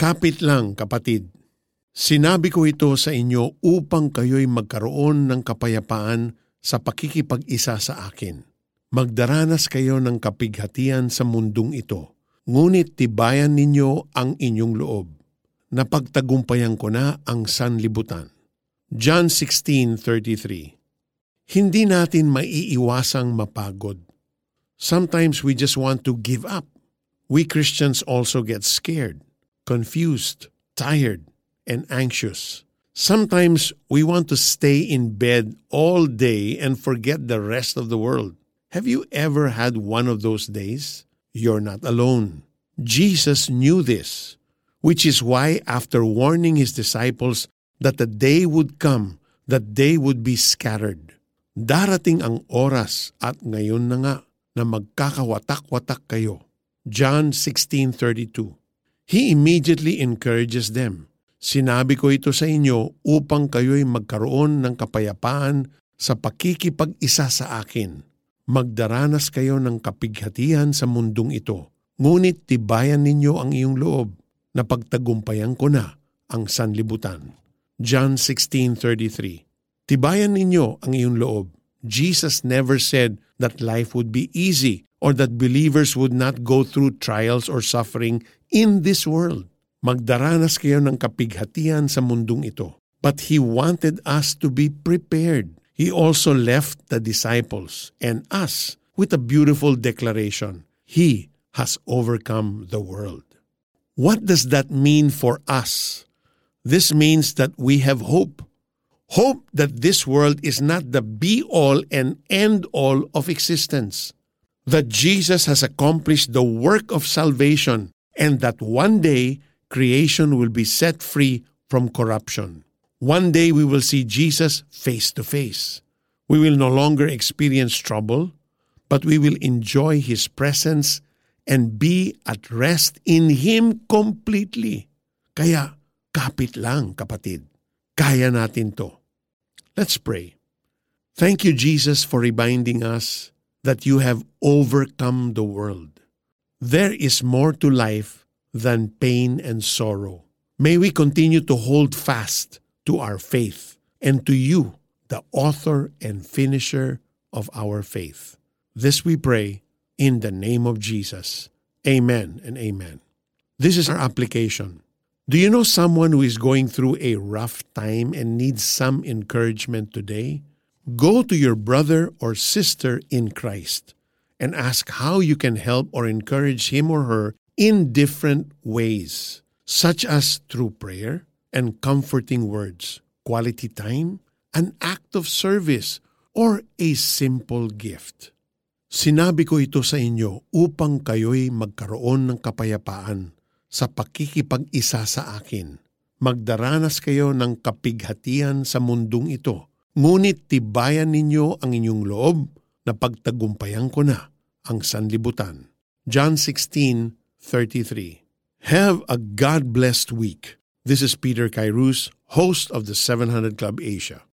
Kapit lang, kapatid. Sinabi ko ito sa inyo upang kayo'y magkaroon ng kapayapaan sa pakikipag-isa sa akin. Magdaranas kayo ng kapighatian sa mundong ito, ngunit tibayan ninyo ang inyong loob. Napagtagumpayan ko na ang sanlibutan. John 16.33 Hindi natin maiiwasang mapagod. Sometimes we just want to give up. We Christians also get scared confused, tired, and anxious. Sometimes we want to stay in bed all day and forget the rest of the world. Have you ever had one of those days? You're not alone. Jesus knew this, which is why, after warning his disciples that the day would come that they would be scattered, darating ang oras at ngayon na nga na magkakawatak-watak kayo. John 16.32 He immediately encourages them. Sinabi ko ito sa inyo upang kayo'y magkaroon ng kapayapaan sa pakikipag-isa sa akin. Magdaranas kayo ng kapighatian sa mundong ito. Ngunit tibayan ninyo ang iyong loob na pagtagumpayan ko na ang sanlibutan. John 16.33 Tibayan ninyo ang iyong loob. Jesus never said that life would be easy or that believers would not go through trials or suffering in this world. Magdaranas kayo ng kapighatian sa mundong ito. But He wanted us to be prepared. He also left the disciples and us with a beautiful declaration. He has overcome the world. What does that mean for us? This means that we have hope. Hope that this world is not the be all and end all of existence. That Jesus has accomplished the work of salvation and that one day creation will be set free from corruption. One day we will see Jesus face to face. We will no longer experience trouble, but we will enjoy His presence and be at rest in Him completely. Kaya, kapit lang, kapatid. Kaya natin to. Let's pray. Thank you, Jesus, for reminding us that you have overcome the world. There is more to life than pain and sorrow. May we continue to hold fast to our faith and to you, the author and finisher of our faith. This we pray in the name of Jesus. Amen and amen. This is our application. Do you know someone who is going through a rough time and needs some encouragement today? Go to your brother or sister in Christ and ask how you can help or encourage him or her in different ways, such as through prayer and comforting words, quality time, an act of service, or a simple gift. Sinabi ko ito sa inyo upang kayo'y magkaroon ng kapayapaan sa pakikipag-isa sa akin. Magdaranas kayo ng kapighatian sa mundong ito, ngunit tibayan ninyo ang inyong loob na pagtagumpayan ko na ang sanlibutan. John 16:33. Have a God-blessed week. This is Peter Kairos, host of the 700 Club Asia.